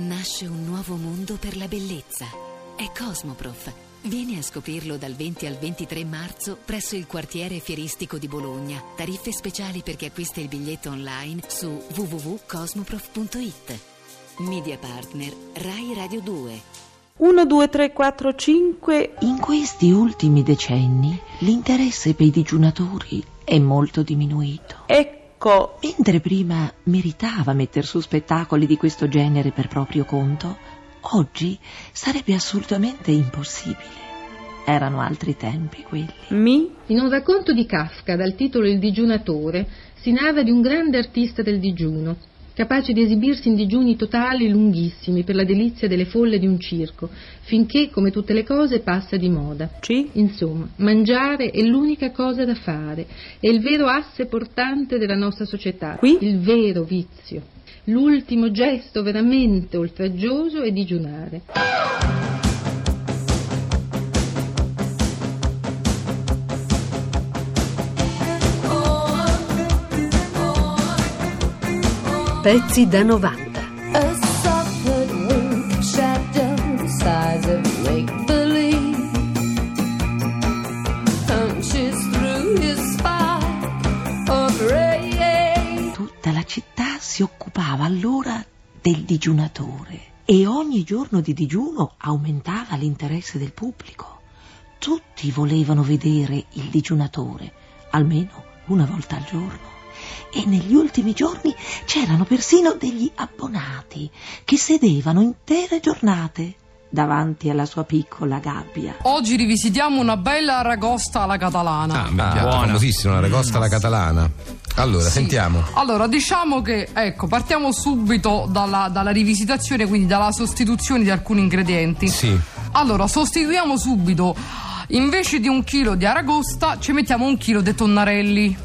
Nasce un nuovo mondo per la bellezza. È Cosmoprof. Vieni a scoprirlo dal 20 al 23 marzo presso il quartiere fieristico di Bologna. Tariffe speciali per chi acquista il biglietto online su www.cosmoprof.it. Media partner Rai Radio 2. 1, 2, 3, 4, 5. In questi ultimi decenni l'interesse per i digiunatori è molto diminuito. Ecco. Mentre prima meritava metter su spettacoli di questo genere per proprio conto, oggi sarebbe assolutamente impossibile. Erano altri tempi quelli. Mi? In un racconto di Kafka dal titolo Il digiunatore si narra di un grande artista del digiuno, capace di esibirsi in digiuni totali lunghissimi per la delizia delle folle di un circo, finché, come tutte le cose, passa di moda. Ci? Insomma, mangiare è l'unica cosa da fare, è il vero asse portante della nostra società, Qui? il vero vizio. L'ultimo gesto veramente oltraggioso è digiunare. Spine of ray. Tutta la città si occupava allora del digiunatore e ogni giorno di digiuno aumentava l'interesse del pubblico. Tutti volevano vedere il digiunatore, almeno una volta al giorno. E negli ultimi giorni c'erano persino degli abbonati che sedevano intere giornate davanti alla sua piccola gabbia. Oggi rivisitiamo una bella aragosta alla catalana. Ah, beh, piatto famosissimo, una ragosta alla catalana. Allora, Sì. sentiamo. Allora, diciamo che, ecco, partiamo subito dalla, dalla rivisitazione, quindi dalla sostituzione di alcuni ingredienti. Sì. Allora, sostituiamo subito, invece di un chilo di aragosta, ci mettiamo un chilo di tonnarelli.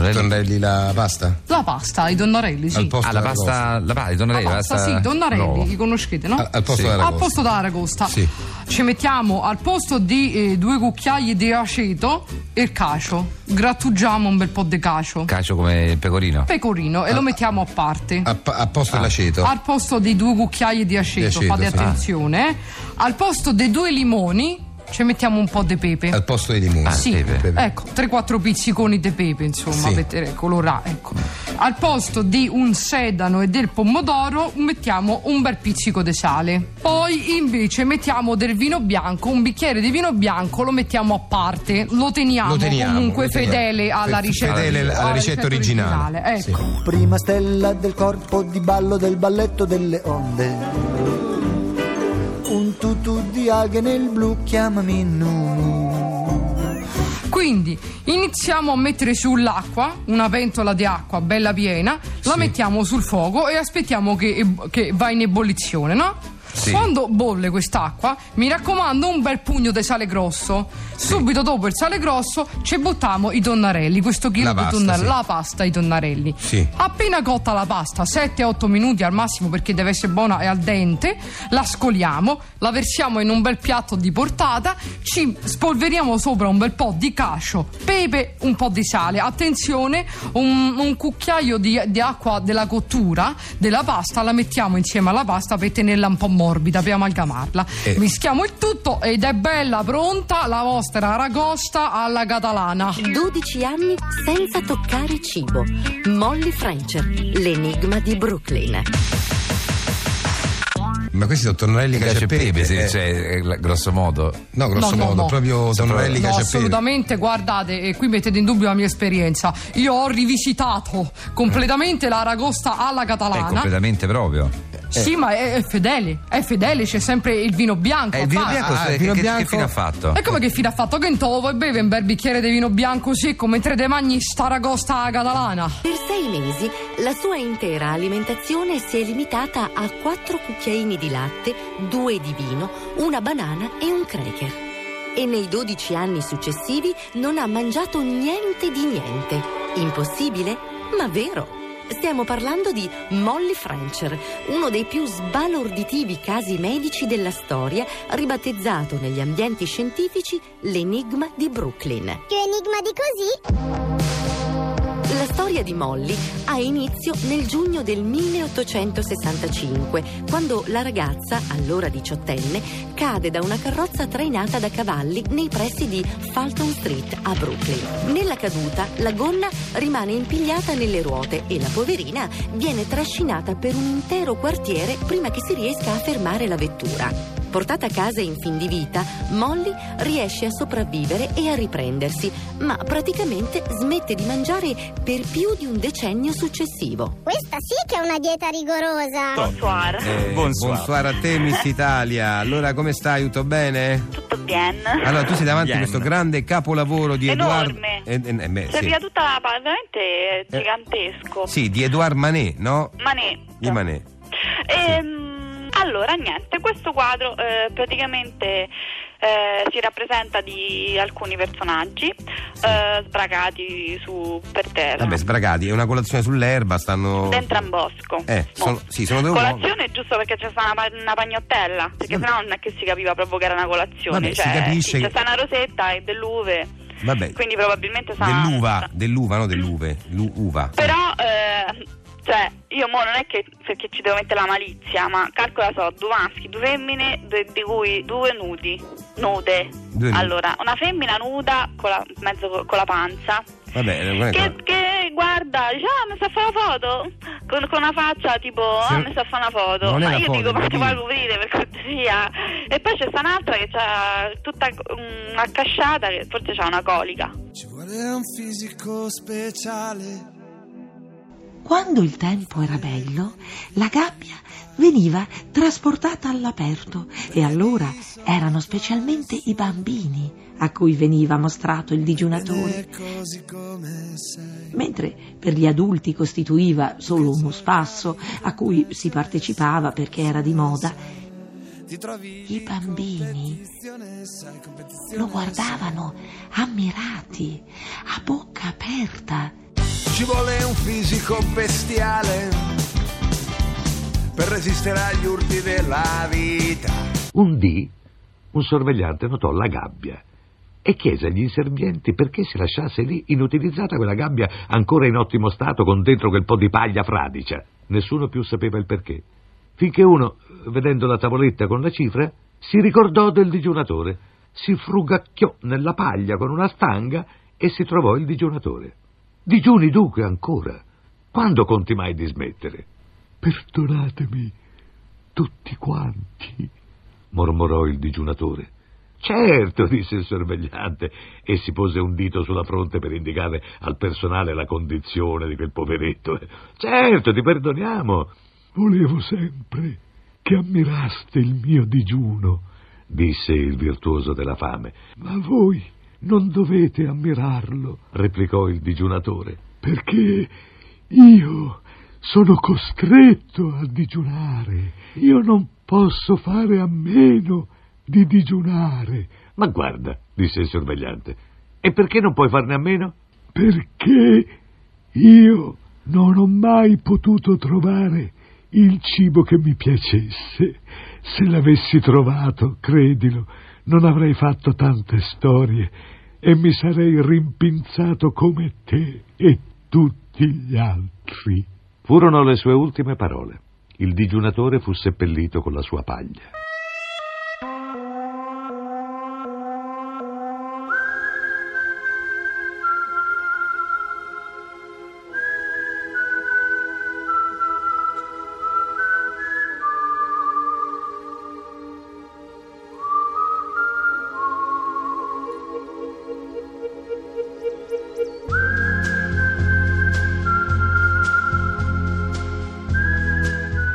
Tonnelli la pasta? La pasta, i tonnarelli, sì. Al posto Ah, la della pasta, la pasta, i La tonnelli, pasta, sì, tonnarelli, no. li conoscete, no? Al, al posto Sì. della Al ragosta. posto della aragosta Sì. ci mettiamo al posto di eh, due cucchiai di aceto il cacio. Grattugiamo un bel po' di cacio. Cacio come il pecorino. Pecorino e lo mettiamo a parte. A, a posto dell'aceto. Al posto di due cucchiai di aceto, Di aceto, fate sì. attenzione. Al posto dei due limoni ci mettiamo un po' di pepe. Al posto dei limoni. Ah, Sì, pepe. ecco, 3-4 pizziconi di pepe, insomma, Sì. per colorare, ecco. Al posto di un sedano e del pomodoro mettiamo un bel pizzico di sale. Poi invece mettiamo del vino bianco, un bicchiere di vino bianco lo mettiamo a parte, lo teniamo, Lo teniamo, comunque lo teniamo. fedele alla ricetta, fedele alla ricetta originale. Ecco. Sì. Prima stella del corpo di ballo del balletto delle onde. Un tutù di alghe nel blu, chiamami Nunu. Quindi iniziamo a mettere sull'acqua, una pentola di acqua bella piena, la Sì. mettiamo sul fuoco e aspettiamo che, che va in ebollizione, no? Sì. Quando bolle quest'acqua, mi raccomando un bel pugno di sale grosso. Subito dopo il sale grosso ci buttiamo i tonnarelli, questo chilo La di pasta, tonnarelli, sì. la pasta, i tonnarelli. Sì. Appena cotta la pasta, 7-8 minuti al massimo perché deve essere buona e al dente, la scoliamo, la versiamo in un bel piatto di portata, ci spolveriamo sopra un bel po' di cacio, pepe, un po' di sale. Attenzione, un, un cucchiaio di, di acqua della cottura della pasta la mettiamo insieme alla pasta per tenerla un po' morbida, per amalgamarla. Eh. Mischiamo il tutto ed è bella pronta la vostra aragosta alla catalana. 12 anni senza toccare cibo. Molly Frencher, l'enigma di Brooklyn. Ma questi sono e pepe, sì, eh. cioè, eh, grosso modo. No, grosso No, no, modo, no. proprio tonnelli No, cacio e pepe. assolutamente, guardate, e qui mettete in dubbio la mia esperienza. Io ho rivisitato completamente la ragosta alla È catalana. completamente proprio. Sì, ma è, è fedele, è fedele, c'è sempre il vino bianco. Eh, il vino bianco, Ah, il vino che, che bianco- fine ha fatto? E come che fine ha fatto? Che in to vuoi bere un bel bicchiere di vino bianco secco mentre te mangi sta ragosta alla catalana? Per sei mesi la sua intera alimentazione si è limitata a quattro cucchiaini di latte, due di vino, una banana e un cracker. E nei 12 anni successivi non ha mangiato niente di niente. Impossibile? Ma vero. Stiamo parlando di Molly Frencher, uno dei più sbalorditivi casi medici della storia, ribattezzato negli ambienti scientifici l'enigma di Brooklyn. Più enigma di così? La storia di Molly ha inizio nel giugno del 1865, quando la ragazza, allora diciottenne, cade da una carrozza trainata da cavalli nei pressi di Fulton Street a Brooklyn. Nella caduta, la gonna rimane impigliata nelle ruote e la poverina viene trascinata per un intero quartiere prima che si riesca a fermare la vettura. Portata a casa in fin di vita, Molly riesce a sopravvivere e a riprendersi, ma praticamente smette di mangiare per più di un decennio successivo. Questa sì che è una dieta rigorosa. Bonsoir. Eh, Bonsoir. bonsoir a te, Miss Italia. Allora, come stai? Tutto bene? Tutto bien. Allora, tu sei davanti a Bien. questo grande capolavoro di Edouard. Enorme. Eh, eh, eh, beh, sì. Serviva tutta la veramente gigantesco. Sì, di Edouard Manet, no? Manet. Di Manet. Ehm, allora, niente, questo quadro eh, praticamente eh, si rappresenta di alcuni personaggi eh, sbragati su, per terra. Vabbè, sbragati, è una colazione sull'erba, stanno. Dentro un bosco. Eh, sono- sì, sono due. Colazione giusto perché c'è stata una, una pagnottella, perché sennò non è che si capiva proprio che era una colazione. Vabbè, si cioè, capisce sì, che- c'è stata una rosetta e dell'uve, Vabbè, quindi probabilmente sarà... dell'uva, dell'uva, no dell'uve. Lu- uva. Però, eh, cioè, io mo non è che perché ci devo mettere la malizia, ma calcola so, due maschi, due femmine, due- di cui due nudi, nude. Due allora, una femmina nuda con la, mezzo co- con la panza. Vabbè, non è Che, che guarda, dice, ah, mi sta a fare una foto con, con una faccia tipo, Se- ah, mi sta a fare una foto. Non Ma io foto, dico, ma che vuoi coprire per cortesia? E poi c'è sta un'altra che ha tutta una casciata che forse ha una colica. Ci vuole un fisico speciale. Quando il tempo era bello, la gabbia veniva trasportata all'aperto e allora erano specialmente i bambini a cui veniva mostrato il digiunatore, mentre per gli adulti costituiva solo uno spasso a cui si partecipava perché era di moda. I bambini lo guardavano ammirati, a bocca aperta. Ci vuole un fisico bestiale per resistere agli urti della vita. Un dì un sorvegliante notò la gabbia e chiese agli inservienti perché si lasciasse lì inutilizzata quella gabbia ancora in ottimo stato con dentro quel po' di paglia fradicia. Nessuno più sapeva il perché. Finché uno, vedendo la tavoletta con la cifra, si ricordò del digiunatore, si frugacchiò nella paglia con una stanga e si trovò il digiunatore. Digiuni dunque ancora. Quando conti mai di smettere? Perdonatemi, tutti quanti, mormorò il digiunatore. Certo, disse il sorvegliante e si pose un dito sulla fronte per indicare al personale la condizione di quel poveretto. Certo, ti perdoniamo. Volevo sempre che ammiraste il mio digiuno, disse il virtuoso della fame. Ma voi non dovete ammirarlo, replicò il digiunatore, perché io sono costretto a digiunare. Io non posso fare a meno di digiunare. Ma guarda, disse il sorvegliante, e perché non puoi farne a meno? Perché io non ho mai potuto trovare il cibo che mi piacesse. Se l'avessi trovato, credilo, non avrei fatto tante storie e mi sarei rimpinzato come te e tutti gli altri. Furono le sue ultime parole. Il digiunatore fu seppellito con la sua paglia.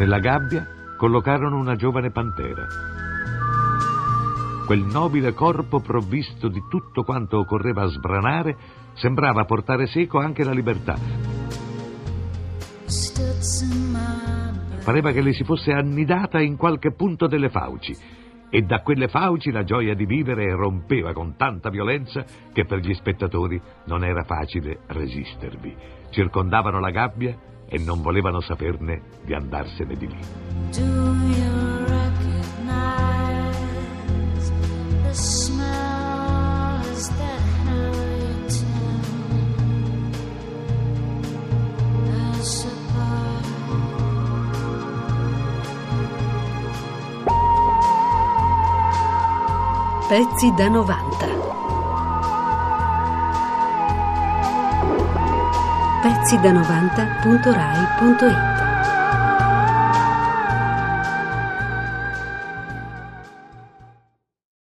Nella gabbia collocarono una giovane pantera. Quel nobile corpo provvisto di tutto quanto occorreva sbranare sembrava portare seco anche la libertà. Pareva che le si fosse annidata in qualche punto delle fauci e da quelle fauci la gioia di vivere rompeva con tanta violenza che per gli spettatori non era facile resistervi. Circondavano la gabbia e non volevano saperne di andarsene di lì. Pezzi da 90 Pezzi da 90.rai.it